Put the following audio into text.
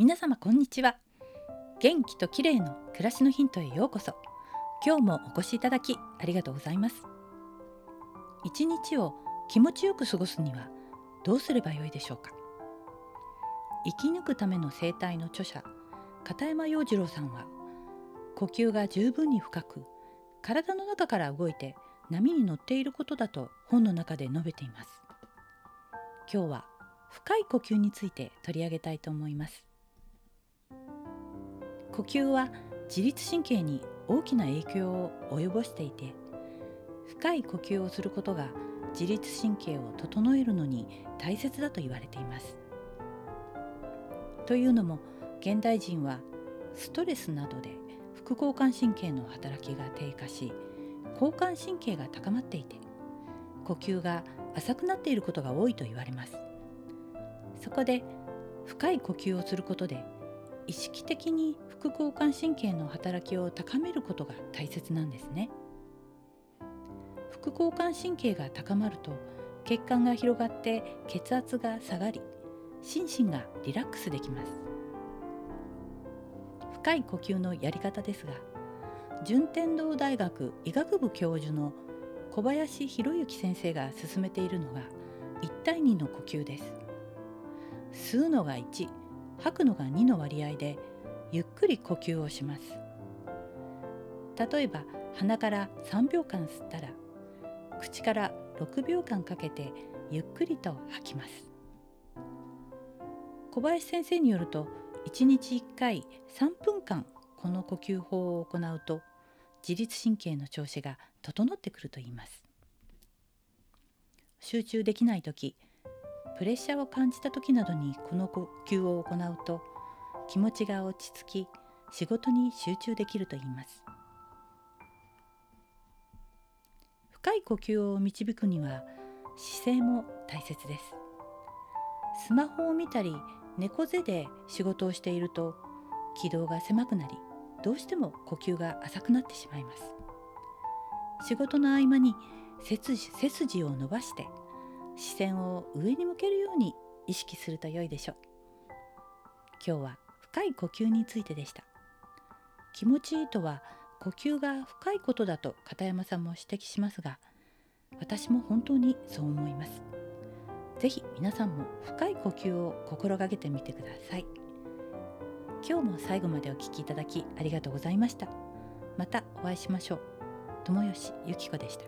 皆様こんにちは。元気と綺麗の暮らしのヒントへようこそ。今日もお越しいただきありがとうございます。一日を気持ちよく過ごすにはどうすればよいでしょうか。生き抜くための生態の著者片山洋次郎さんは呼吸が十分に深く体の中から動いて波に乗っていることだと本の中で述べています。今日は深い呼吸について取り上げたいと思います。呼吸は自律神経に大きな影響を及ぼしていて深い呼吸をすることが自律神経を整えるのに大切だと言われています。というのも現代人はストレスなどで副交感神経の働きが低下し交感神経が高まっていて呼吸が浅くなっていることが多いと言われますそこで深い呼吸をすることで意識的に副交感神経の働きを高めることが大切なんですね。副交感神経が高まると血管が広がって血圧が下がり心身がリラックスできます。深い呼吸のやり方ですが順天堂大学医学部教授の小林博之先生が進めているのが1対2の呼吸です。吸うのが1吐くのが2の割合でゆっくり呼吸をします。例えば鼻から3秒間吸ったら口から6秒間かけてゆっくりと吐きます。小林先生によると1日1回3分間この呼吸法を行うと自律神経の調子が整ってくるといいます。集中できない時プレッシャーを感じた時などにこの呼吸を行うと気持ちが落ち着き仕事に集中できるといいます。深い呼吸を導くには姿勢も大切です。スマホを見たり猫背で仕事をしていると気道が狭くなりどうしても呼吸が浅くなってしまいます。仕事の合間に背筋を伸ばして視線を上に向けるように意識すると良いでしょう。今日は深い呼吸についてでした。気持ちいいとは呼吸が深いことだと片山さんも指摘しますが私も本当にそう思います。ぜひ皆さんも深い呼吸を心がけてみてください。今日も最後までお聴きいただきありがとうございました。またお会いしましょう。友吉ゆき子でした。